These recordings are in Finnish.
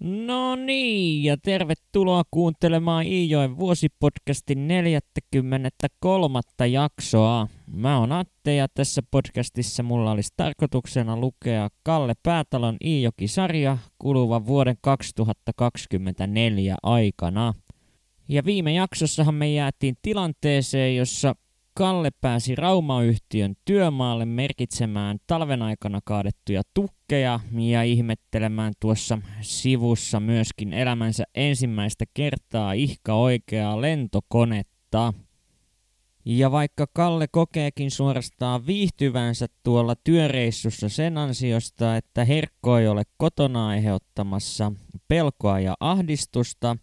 No niin, ja tervetuloa kuuntelemaan Iijoen vuosipodcastin 43. jaksoa. Mä oon Atte ja tässä podcastissa mulla olisi tarkoituksena lukea Kalle Päätalon Iijoki-sarja kuluvan vuoden 2024 aikana. Ja viime jaksossahan me jäätiin tilanteeseen, jossa Kalle pääsi Rauma-yhtiön työmaalle merkitsemään talven aikana kaadettuja tukkeja ja ihmettelemään tuossa sivussa myöskin elämänsä ensimmäistä kertaa ihka oikeaa lentokonetta. Ja vaikka Kalle kokeekin suorastaan viihtyvänsä tuolla työreissussa sen ansiosta, että Herkko ei ole kotona aiheuttamassa pelkoa ja ahdistusta,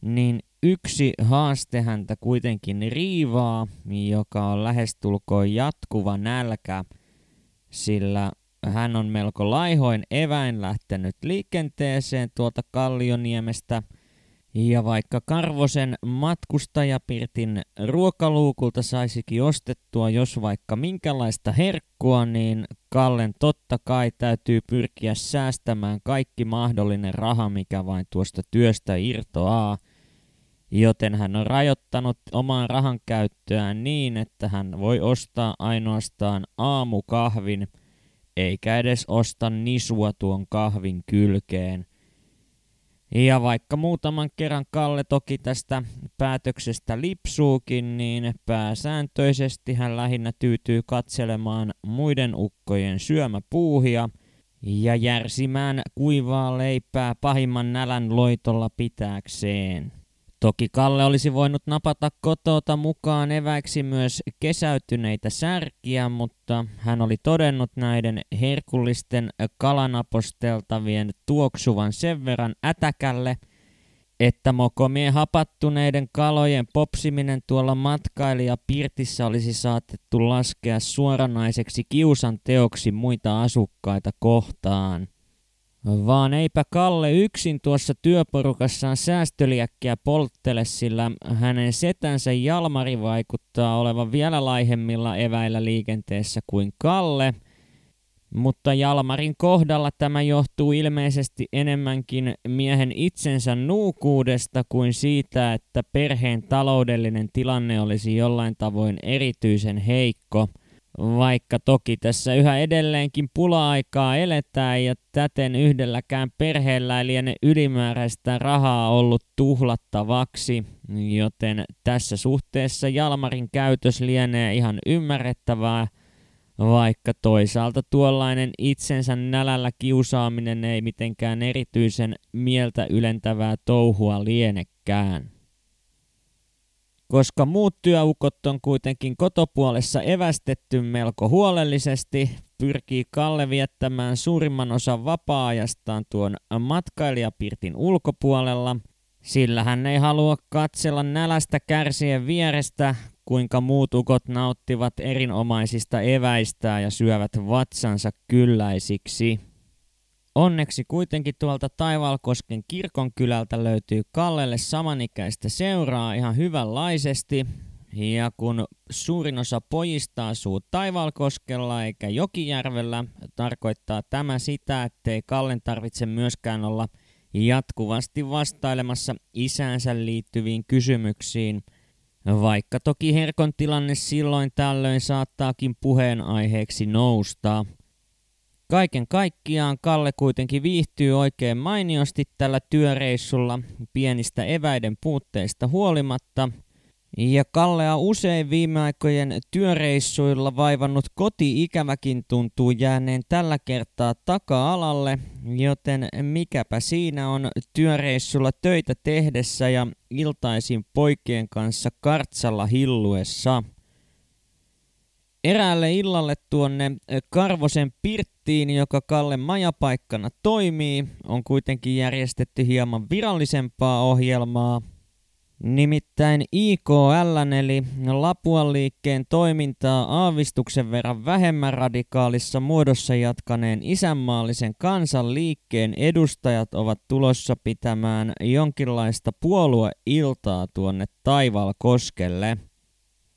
niin yksi haaste häntä kuitenkin riivaa, joka on lähestulkoon jatkuva nälkä, sillä hän on melko laihoin eväin lähtenyt liikenteeseen tuolta Kallioniemestä, ja vaikka Karvosen matkustajapirtin ruokaluukulta saisikin ostettua jos vaikka minkälaista herkkua, niin Kallen totta kai täytyy pyrkiä säästämään kaikki mahdollinen raha, mikä vain tuosta työstä irtoaa – joten hän on rajoittanut omaan rahan käyttöään niin, että hän voi ostaa ainoastaan aamukahvin, eikä edes osta nisua tuon kahvin kylkeen. Ja vaikka muutaman kerran Kalle toki tästä päätöksestä lipsuukin, niin pääsääntöisesti hän lähinnä tyytyy katselemaan muiden ukkojen syömäpuuhia ja järsimään kuivaa leipää pahimman nälän loitolla pitääkseen. Toki Kalle olisi voinut napata kotota mukaan eväiksi myös kesäytyneitä särkiä, mutta hän oli todennut näiden herkullisten kalanaposteltavien tuoksuvan sen verran ätäkälle, että mokomien hapattuneiden kalojen popsiminen tuolla matkailija pirtissä olisi saatettu laskea suoranaiseksi kiusan teoksi muita asukkaita kohtaan. Vaan eipä Kalle yksin tuossa työporukassaan säästöliäkkiä polttele, sillä hänen setänsä Jalmari vaikuttaa olevan vielä laihemmilla eväillä liikenteessä kuin Kalle. Mutta Jalmarin kohdalla tämä johtuu ilmeisesti enemmänkin miehen itsensä nuukuudesta kuin siitä, että perheen taloudellinen tilanne olisi jollain tavoin erityisen heikko – vaikka toki tässä yhä edelleenkin pula-aikaa eletään ja täten yhdelläkään perheellä ei liene ylimääräistä rahaa ollut tuhlattavaksi, joten tässä suhteessa Jalmarin käytös lienee ihan ymmärrettävää, vaikka toisaalta tuollainen itsensä nälällä kiusaaminen ei mitenkään erityisen mieltä ylentävää touhua lienekään. Koska muut työukot on kuitenkin kotopuolessa evästetty melko huolellisesti, pyrkii Kalle viettämään suurimman osan vapaa-ajastaan tuon matkailijapirtin ulkopuolella, sillä hän ei halua katsella nälästä kärsien vierestä, kuinka muut ukot nauttivat erinomaisista eväistä ja syövät vatsansa kylläisiksi. Onneksi kuitenkin tuolta Taivalkosken kirkonkylältä löytyy Kallelle samanikäistä seuraa ihan hyvänlaisesti. Ja kun suurin osa pojista asuu Taivalkoskella eikä Jokijärvellä, tarkoittaa tämä sitä, ettei Kallen tarvitse myöskään olla jatkuvasti vastailemassa isäänsä liittyviin kysymyksiin, vaikka toki herkon tilanne silloin tällöin saattaakin puheenaiheeksi nousta. Kaiken kaikkiaan Kalle kuitenkin viihtyy oikein mainiosti tällä työreissulla pienistä eväiden puutteista huolimatta. Ja Kallea usein viime aikojen työreissuilla vaivannut koti-ikäväkin tuntuu jääneen tällä kertaa taka-alalle, joten mikäpä siinä on työreissulla töitä tehdessä ja iltaisin poikien kanssa kartsalla hilluessa. Eräälle illalle tuonne Karvosen Pirttiin, joka Kalle majapaikkana toimii, on kuitenkin järjestetty hieman virallisempaa ohjelmaa. Nimittäin IKL eli Lapuan liikkeen toimintaa aavistuksen verran vähemmän radikaalissa muodossa jatkaneen isänmaallisen kansanliikkeen edustajat ovat tulossa pitämään jonkinlaista puolueiltaa tuonne Taivalkoskelle.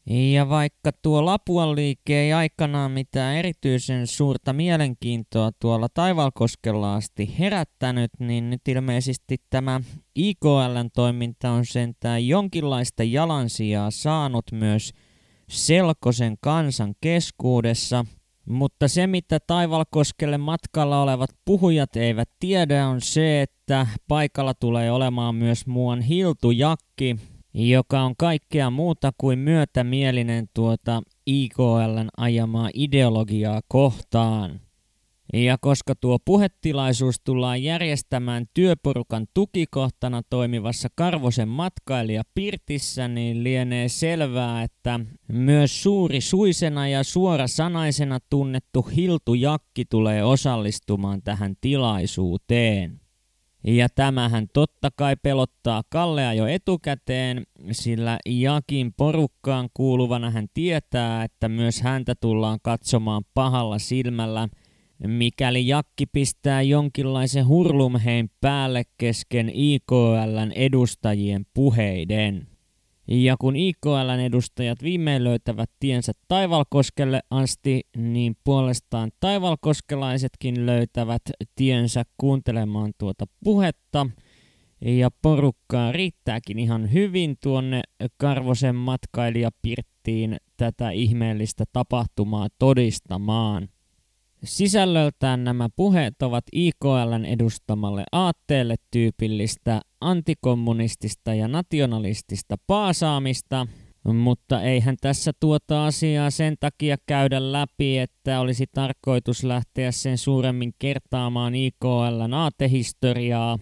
Ja vaikka tuo Lapuan liike ei aikanaan mitään erityisen suurta mielenkiintoa tuolla Taivalkoskella asti herättänyt, niin nyt ilmeisesti tämä IKLn toiminta on sentään jonkinlaista jalansijaa saanut myös Selkosen kansan keskuudessa. Mutta se, mitä Taivalkoskelle matkalla olevat puhujat eivät tiedä, on se, että paikalla tulee olemaan myös muuan Hiltu Jakki, joka on kaikkea muuta kuin myötämielinen tuota IKLn ajamaa ideologiaa kohtaan. Ja koska tuo puhetilaisuus tullaan järjestämään työporukan tukikohtana toimivassa Karvosen matkailija Pirtissä, niin lienee selvää, että myös suuri suisena ja suora sanaisena tunnettu Hiltu Jakki tulee osallistumaan tähän tilaisuuteen. Ja tämähän totta kai pelottaa Kallea jo etukäteen, sillä Jakin porukkaan kuuluvana hän tietää, että myös häntä tullaan katsomaan pahalla silmällä, mikäli Jakki pistää jonkinlaisen hurlumhein päälle kesken IKLn edustajien puheiden. Ja kun IKLn edustajat viimein löytävät tiensä Taivalkoskelle asti, niin puolestaan taivalkoskelaisetkin löytävät tiensä kuuntelemaan tuota puhetta. Ja porukkaa riittääkin ihan hyvin tuonne Karvosen matkailijapirttiin tätä ihmeellistä tapahtumaa todistamaan. Sisällöltään nämä puheet ovat IKLn edustamalle aatteelle tyypillistä antikommunistista ja nationalistista paasaamista, mutta eihän tässä tuota asiaa sen takia käydä läpi, että olisi tarkoitus lähteä sen suuremmin kertaamaan IKLn aatehistoriaa,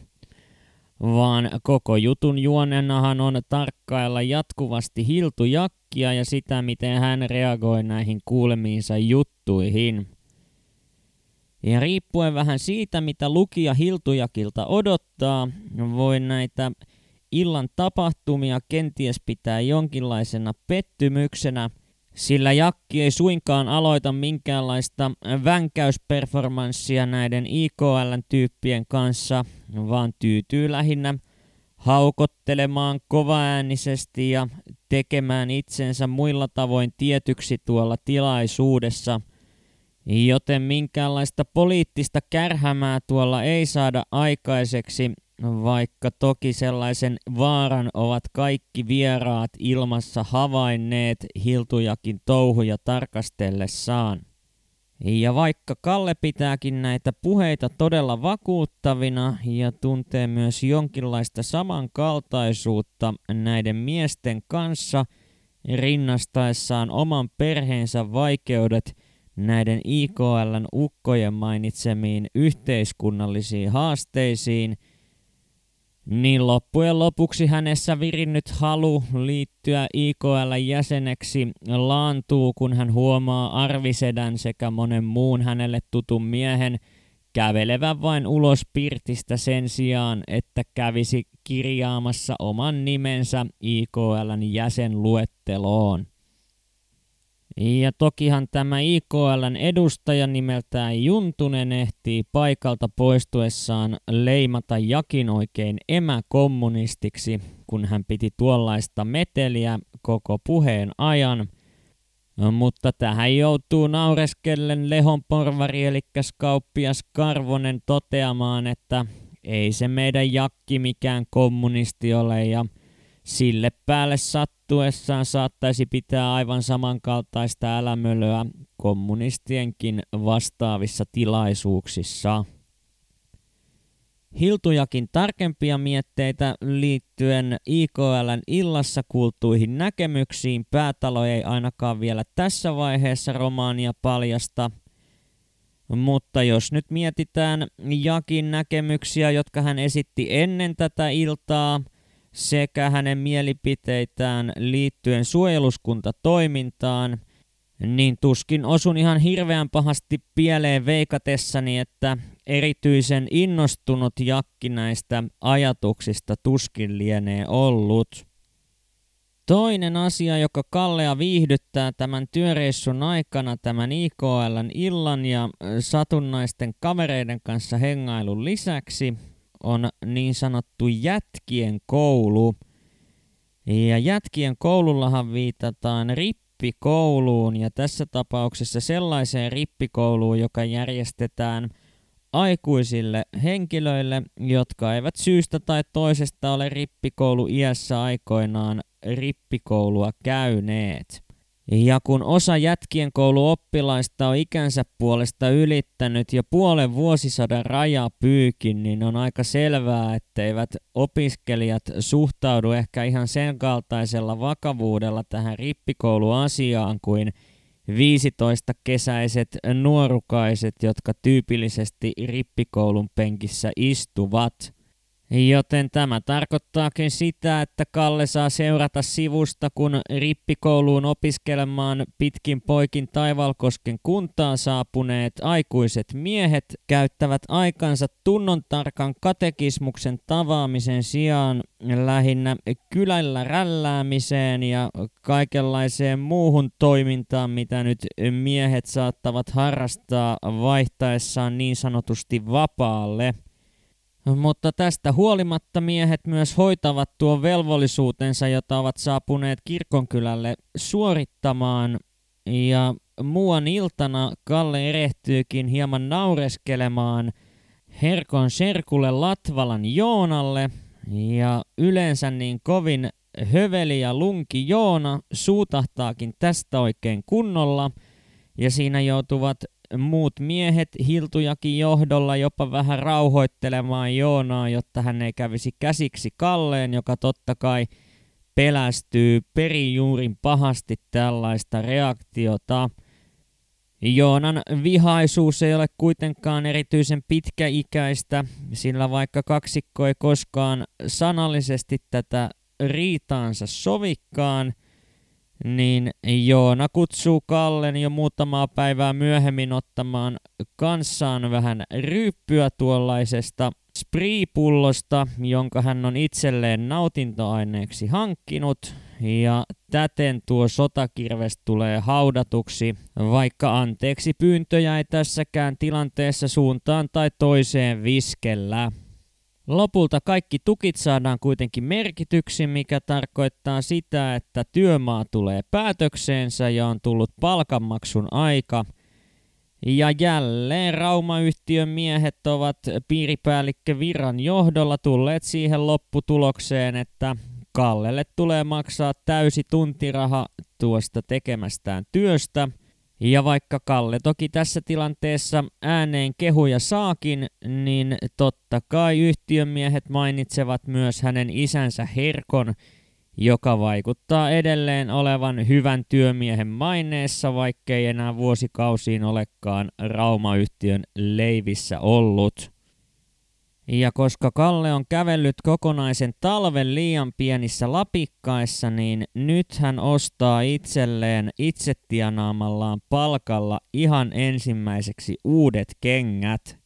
vaan koko jutun juonenahan on tarkkailla jatkuvasti Hiltu Jakkia ja sitä, miten hän reagoi näihin kuulemiinsa juttuihin. Ja riippuen vähän siitä, mitä lukija Hiltujakilta odottaa, voi näitä illan tapahtumia kenties pitää jonkinlaisena pettymyksenä, sillä Jakki ei suinkaan aloita minkäänlaista vänkäysperformanssia näiden IKL-tyyppien kanssa, vaan tyytyy lähinnä haukottelemaan kovaäänisesti ja tekemään itsensä muilla tavoin tietyksi tuolla tilaisuudessa – joten minkäänlaista poliittista kärhämää tuolla ei saada aikaiseksi, vaikka toki sellaisen vaaran ovat kaikki vieraat ilmassa havainneet hiltujakin touhuja tarkastellessaan. Ja vaikka Kalle pitääkin näitä puheita todella vakuuttavina ja tuntee myös jonkinlaista samankaltaisuutta näiden miesten kanssa rinnastaessaan oman perheensä vaikeudet – näiden IKLn ukkojen mainitsemiin yhteiskunnallisiin haasteisiin, niin loppujen lopuksi hänessä virinnyt halu liittyä IKL jäseneksi laantuu, kun hän huomaa Arvisedän sekä monen muun hänelle tutun miehen kävelevän vain ulos pirtistä sen sijaan, että kävisi kirjaamassa oman nimensä IKLn jäsenluetteloon. Ja tokihan tämä IKLn edustaja nimeltään Juntunen ehtii paikalta poistuessaan leimata Jakin oikein emäkommunistiksi, kun hän piti tuollaista meteliä koko puheen ajan. Mutta tähän joutuu naureskellen Lehon porvari eli kauppias Karvonen toteamaan, että ei se meidän Jakki mikään kommunisti ole ja sille päälle sattuessaan saattaisi pitää aivan samankaltaista älämölöä kommunistienkin vastaavissa tilaisuuksissa. Hiltujakin tarkempia mietteitä liittyen IKLn illassa kuultuihin näkemyksiin päätalo ei ainakaan vielä tässä vaiheessa romaania paljasta. Mutta jos nyt mietitään Jakin näkemyksiä, jotka hän esitti ennen tätä iltaa – sekä hänen mielipiteitään liittyen suojeluskuntatoimintaan, niin tuskin osun ihan hirveän pahasti pieleen veikatessani, että erityisen innostunut Jakki näistä ajatuksista tuskin lienee ollut. Toinen asia, joka Kallea viihdyttää tämän työreissun aikana tämän IKLn illan ja satunnaisten kavereiden kanssa hengailun lisäksi, on niin sanottu jätkien koulu. Ja jätkien koulullahan viitataan rippikouluun ja tässä tapauksessa sellaiseen rippikouluun, joka järjestetään aikuisille henkilöille, jotka eivät syystä tai toisesta ole rippikoulu iässä aikoinaan rippikoulua käyneet. Ja kun osa jätkien kouluoppilaista on ikänsä puolesta ylittänyt jo puolen vuosisadan rajapyykin, niin on aika selvää, etteivät opiskelijat suhtaudu ehkä ihan sen kaltaisella vakavuudella tähän rippikouluasiaan kuin 15-kesäiset nuorukaiset, jotka tyypillisesti rippikoulun penkissä istuvat – Joten tämä tarkoittaakin sitä, että Kalle saa seurata sivusta, kun rippikouluun opiskelemaan pitkin poikin Taivalkosken kuntaan saapuneet aikuiset miehet käyttävät aikansa tunnon tarkan katekismuksen tavaamisen sijaan lähinnä kylällä rälläämiseen ja kaikenlaiseen muuhun toimintaan, mitä nyt miehet saattavat harrastaa vaihtaessaan niin sanotusti vapaalle. Mutta tästä huolimatta miehet myös hoitavat tuon velvollisuutensa, jota ovat saapuneet kirkonkylälle suorittamaan. Ja muuan iltana Kalle erehtyykin hieman naureskelemaan Herkon serkulle Latvalan Joonalle. Ja yleensä niin kovin höveli ja lunki Joona suutahtaakin tästä oikein kunnolla. Ja siinä joutuvat muut miehet Hiltujakin johdolla jopa vähän rauhoittelemaan Joonaa, jotta hän ei kävisi käsiksi Kalleen, joka totta kai pelästyy perijuurin pahasti tällaista reaktiota. Joonan vihaisuus ei ole kuitenkaan erityisen pitkäikäistä, sillä vaikka kaksikko ei koskaan sanallisesti tätä riitaansa sovikkaan – niin Joona kutsuu Kallen jo muutamaa päivää myöhemmin ottamaan kanssaan vähän ryyppyä tuollaisesta spriipullosta, jonka hän on itselleen nautintoaineeksi hankkinut, ja täten tuo sotakirves tulee haudatuksi, vaikka anteeksi pyyntöjä ei tässäkään tilanteessa suuntaan tai toiseen viskellä. Lopulta kaikki tukit saadaan kuitenkin merkityksi, mikä tarkoittaa sitä, että työmaa tulee päätökseensä ja on tullut palkanmaksun aika. Ja jälleen Rauma-yhtiön miehet ovat piiripäällikkö Viran johdolla tulleet siihen lopputulokseen, että Kallelle tulee maksaa täysi tuntiraha tuosta tekemästään työstä – ja vaikka Kalle toki tässä tilanteessa ääneen kehuja saakin, niin totta kai yhtiömiehet mainitsevat myös hänen isänsä Herkon, joka vaikuttaa edelleen olevan hyvän työmiehen maineessa, vaikkei enää vuosikausiin olekaan Rauma-yhtiön leivissä ollut. Ja koska Kalle on kävellyt kokonaisen talven liian pienissä lapikkaissa, niin nyt hän ostaa itselleen itse tienaamallaan palkalla ihan ensimmäiseksi uudet kengät.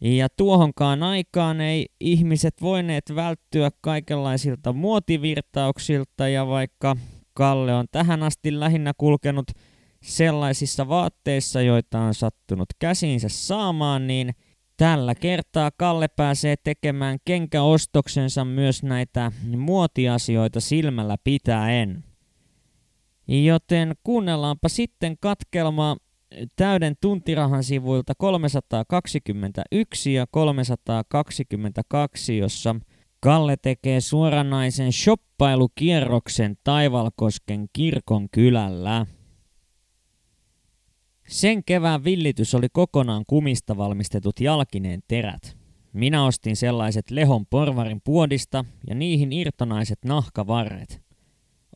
Ja tuohonkaan aikaan ei ihmiset voineet välttyä kaikenlaisilta muotivirtauksilta ja vaikka Kalle on tähän asti lähinnä kulkenut sellaisissa vaatteissa, joita on sattunut käsiinsä saamaan, niin – Tällä kertaa Kalle pääsee tekemään kenkäostoksensa myös näitä muotiasioita silmällä pitäen. Joten kuunnellaanpa sitten katkelma täyden tuntirahan sivuilta 321 ja 322, jossa Kalle tekee suoranaisen shoppailukierroksen Taivalkosken kirkon kylällä. Sen kevään villitys oli kokonaan kumista valmistetut jalkineen terät. Minä ostin sellaiset Lehon porvarin puodista ja niihin irtonaiset nahkavarret.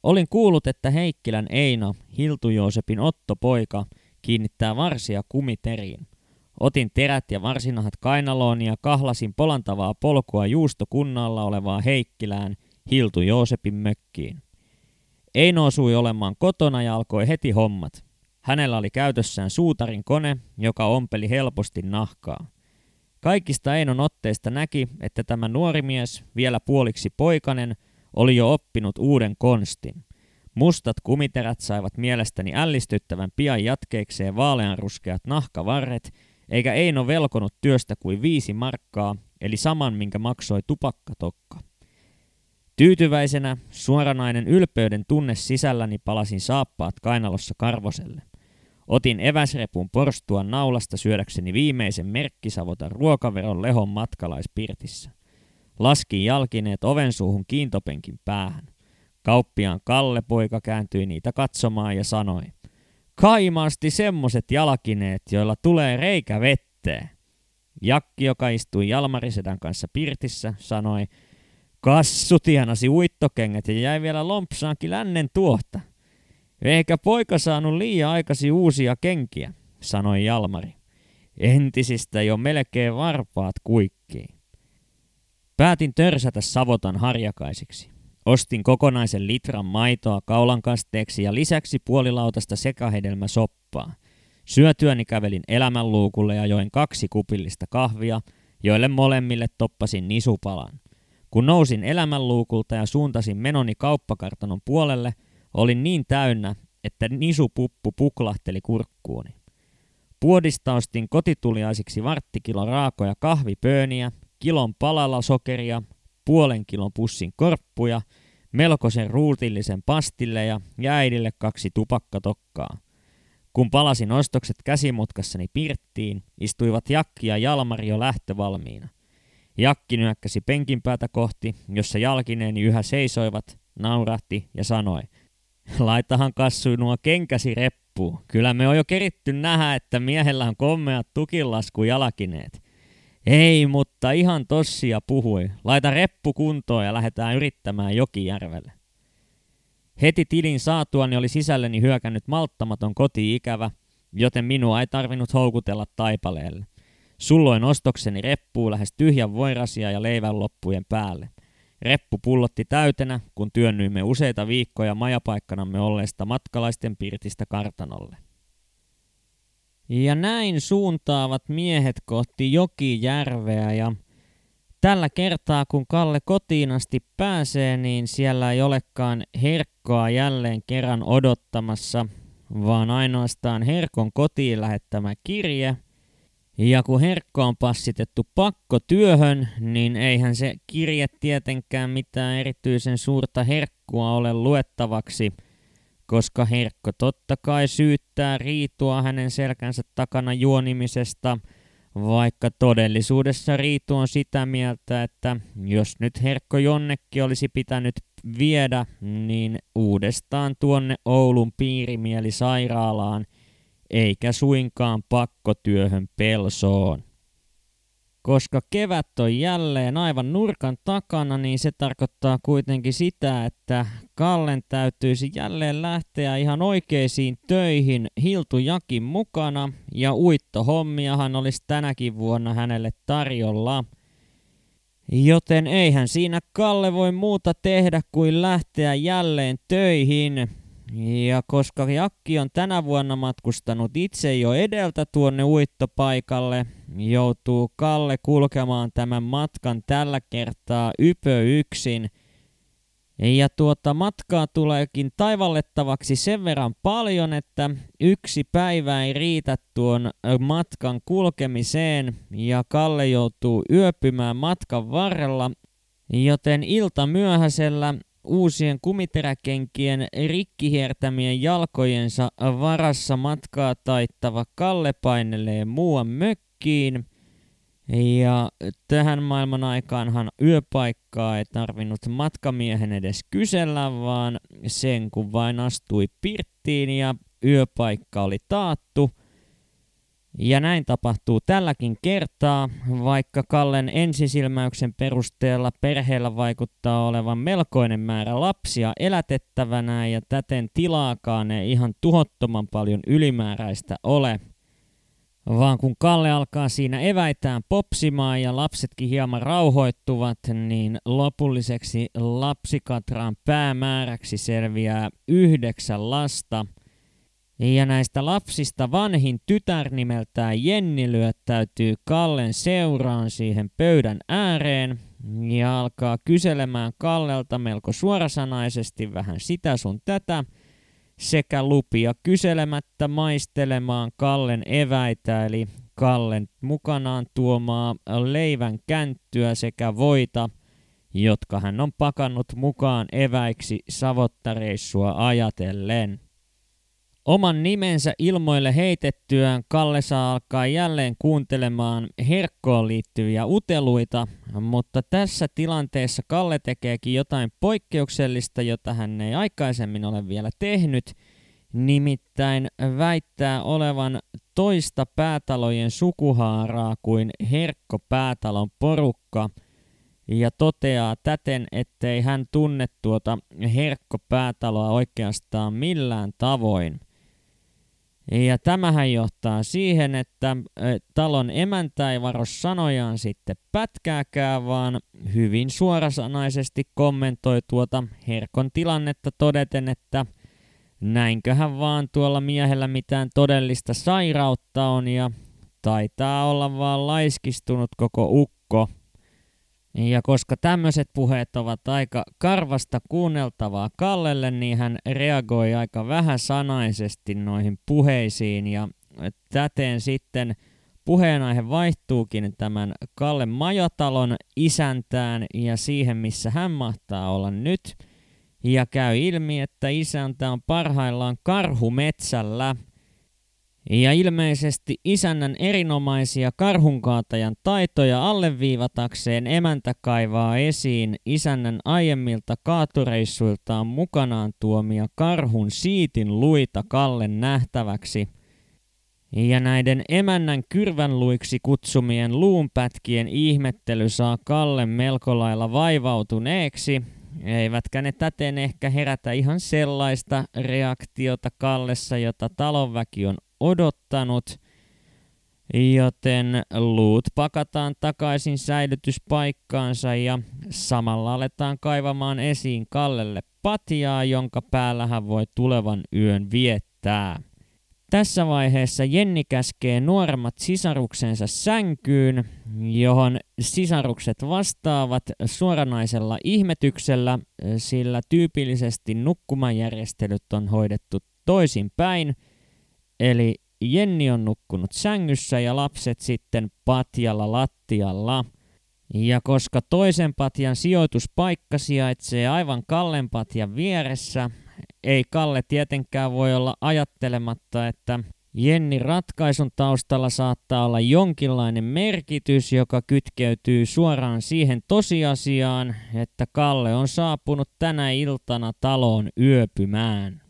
Olin kuullut, että Heikkilän Eino, Hiltu Joosepin Otto-poika, kiinnittää varsia kumiteriin. Otin terät ja varsinahat kainaloon ja kahlasin polantavaa polkua juustokunnalla olevaa Heikkilään Hiltu Joosepin mökkiin. Eino osui olemaan kotona ja alkoi heti hommat. Hänellä oli käytössään suutarin kone, joka ompeli helposti nahkaa. Kaikista Einon otteista näki, että tämä nuori mies, vielä puoliksi poikanen, oli jo oppinut uuden konstin. Mustat kumiterät saivat mielestäni ällistyttävän pian jatkeikseen vaaleanruskeat nahkavarret, eikä Eino velkonut työstä kuin viisi markkaa, eli saman minkä maksoi tupakkatokka. Tyytyväisenä suoranainen ylpeyden tunne sisälläni palasin saappaat kainalossa karvoselle. Otin eväsrepun porstua naulasta syödäkseni viimeisen merkkisavotan ruokaveron lehon matkalaispirtissä. Laskin jalkineet oven suuhun kiintopenkin päähän. Kauppiaan Kalle poika kääntyi niitä katsomaan ja sanoi, Kaimaasti semmoset jalkineet, joilla tulee reikä vetteen. Jakki, joka istui Jalmarisedän kanssa pirtissä, sanoi, Kassu tienasi uittokengät ja jäi vielä lompsaankin lännen tuohta. Eikä poika saanut liian aikasi uusia kenkiä, sanoi Jalmari. Entisistä jo melkein varpaat kuikkiin. Päätin törsätä Savotan harjakaisiksi. Ostin kokonaisen litran maitoa kaulankasteeksi ja lisäksi puolilautasta sekahedelmäsoppaa. Syötyäni kävelin elämänluukulle ja join kaksi kupillista kahvia, joille molemmille toppasin nisupalan. Kun nousin elämänluukulta ja suuntasin menoni kauppakartanon puolelle, olin niin täynnä, että nisupuppu puklahteli kurkkuuni. Puodista ostin kotituliaisiksi varttikilon raakoja kahvipööniä, kilon palalla sokeria, puolen kilon pussin korppuja, melkoisen ruutillisen pastille ja äidille kaksi tupakkatokkaa. Kun palasin ostokset käsimutkassani pirttiin, istuivat Jakki ja Jalmari jo lähtövalmiina. Jakki nyökkäsi penkin päätä kohti, jossa jalkineeni yhä seisoivat, naurahti ja sanoi, laitahan kassu nuo kenkäsi reppuun. Kyllä me on jo keritty nähdä, että miehellä on kommeat tukilasku jalkineet. Ei, mutta ihan tossia puhui. Laita reppu kuntoon ja lähdetään yrittämään Jokijärvelle. Heti tilin saatuani oli sisälleni hyökännyt malttamaton koti-ikävä, joten minua ei tarvinnut houkutella taipaleelle. Sulloin ostokseni reppuu lähes tyhjän voirasia ja leivän loppujen päälle. Reppu pullotti täytenä, kun työnnyimme useita viikkoja majapaikkanamme olleesta matkalaisten pirtistä kartanolle. Ja näin suuntaavat miehet kohti Jokijärveä ja tällä kertaa kun Kalle kotiin asti pääsee, niin siellä ei olekaan Herkkoa jälleen kerran odottamassa, vaan ainoastaan Herkon kotiin lähettämä kirje. Ja kun Herkko on passitettu pakkotyöhön, niin eihän se kirje tietenkään mitään erityisen suurta herkkua ole luettavaksi – koska Herkko totta kai syyttää Riitua hänen selkänsä takana juonimisesta, vaikka todellisuudessa Riitu on sitä mieltä, että jos nyt Herkko jonnekin olisi pitänyt viedä, niin uudestaan tuonne Oulun piirimielisairaalaan, eikä suinkaan pakkotyöhön Pelsoon. Koska kevät on jälleen aivan nurkan takana, niin se tarkoittaa kuitenkin sitä, että Kallen täytyisi jälleen lähteä ihan oikeisiin töihin Hiltu Jakin mukana, ja uittohommiahan olisi tänäkin vuonna hänelle tarjolla. Joten eihän siinä Kalle voi muuta tehdä kuin lähteä jälleen töihin. Ja koska Jakki on tänä vuonna matkustanut itse jo edeltä tuonne uittopaikalle, joutuu Kalle kulkemaan tämän matkan tällä kertaa ypö yksin. Ja tuota matkaa tuleekin taivallettavaksi sen verran paljon, että yksi päivä ei riitä tuon matkan kulkemiseen ja Kalle joutuu yöpymään matkan varrella, joten ilta myöhäisellä uusien kumiteräkenkien rikkihiertämien jalkojensa varassa matkaa taittava Kalle painelee muuan mökkiin. Ja tähän maailman aikaanhan yöpaikkaa ei tarvinnut matkamiehen edes kysellä, vaan sen kun vain astui pirttiin ja yöpaikka oli taattu – ja näin tapahtuu tälläkin kertaa, vaikka Kallen ensisilmäyksen perusteella perheellä vaikuttaa olevan melkoinen määrä lapsia elätettävänä ja täten tilaakaan ei ihan tuhottoman paljon ylimääräistä ole. Vaan kun Kalle alkaa siinä eväitään popsimaan ja lapsetkin hieman rauhoittuvat, niin lopulliseksi lapsikatraan päämääräksi selviää yhdeksän lasta – ja näistä lapsista vanhin tytär nimeltään Jenni lyöttäytyy Kallen seuraan siihen pöydän ääreen ja alkaa kyselemään Kallelta melko suorasanaisesti vähän sitä sun tätä sekä lupia kyselemättä maistelemaan Kallen eväitä eli Kallen mukanaan tuomaa leivän känttyä sekä voita jotka hän on pakannut mukaan eväiksi savottareissua ajatellen. Oman nimensä ilmoille heitettyään Kalle saa alkaa jälleen kuuntelemaan herkkoon liittyviä uteluita, mutta tässä tilanteessa Kalle tekeekin jotain poikkeuksellista, jota hän ei aikaisemmin ole vielä tehnyt, nimittäin väittää olevan toista päätalojen sukuhaaraa kuin Herkko Päätalon porukka ja toteaa täten, ettei hän tunne tuota Herkko Päätaloa oikeastaan millään tavoin. Ja tämähän johtaa siihen, että talon emäntä ei varo sanojaan sitten pätkääkään, vaan hyvin suorasanaisesti kommentoi tuota Herkon tilannetta todeten, että näinköhän vaan tuolla miehellä mitään todellista sairautta on ja taitaa olla vaan laiskistunut koko ukko. Ja koska tämmöiset puheet ovat aika karvasta kuunneltavaa Kallelle, niin hän reagoi aika vähän sanaisesti noihin puheisiin ja täten sitten puheenaihe vaihtuukin tämän Kalle Majotalon isäntään ja siihen, missä hän mahtaa olla nyt. Ja käy ilmi, että isäntä on parhaillaan karhumetsällä – ja ilmeisesti isännän erinomaisia karhunkaatajan taitoja alleviivatakseen emäntä kaivaa esiin isännän aiemmilta kaatureissuiltaan mukanaan tuomia karhun siitin luita Kallen nähtäväksi. Ja näiden emännän kyrvänluiksi kutsumien luunpätkien ihmettely saa Kallen melko lailla vaivautuneeksi, eivätkä ne täten ehkä herätä ihan sellaista reaktiota Kallessa, jota talonväki on odottanut, joten luut pakataan takaisin säilytyspaikkaansa ja samalla aletaan kaivamaan esiin Kallelle patjaa, jonka päällä hän voi tulevan yön viettää. Tässä vaiheessa Jenni käskee nuoremmat sisaruksensa sänkyyn, johon sisarukset vastaavat suoranaisella ihmetyksellä, sillä tyypillisesti nukkumajärjestelyt on hoidettu toisinpäin – Eli Jenni on nukkunut sängyssä ja lapset sitten patjalla lattialla. Ja koska toisen patjan sijoituspaikka sijaitsee aivan Kallen patjan vieressä, ei Kalle tietenkään voi olla ajattelematta, että Jenni ratkaisun taustalla saattaa olla jonkinlainen merkitys, joka kytkeytyy suoraan siihen tosiasiaan, että Kalle on saapunut tänä iltana taloon yöpymään.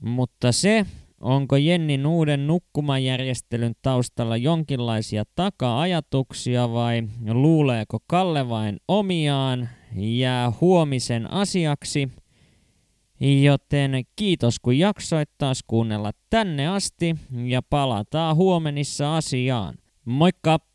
Mutta se, Onko Jennin uuden nukkumajärjestelyn taustalla jonkinlaisia taka-ajatuksia vai luuleeko Kalle vain omiaan, jää huomisen asiaksi. Joten kiitos kun jaksoit taas kuunnella tänne asti ja palataan huomenissa asiaan. Moikka!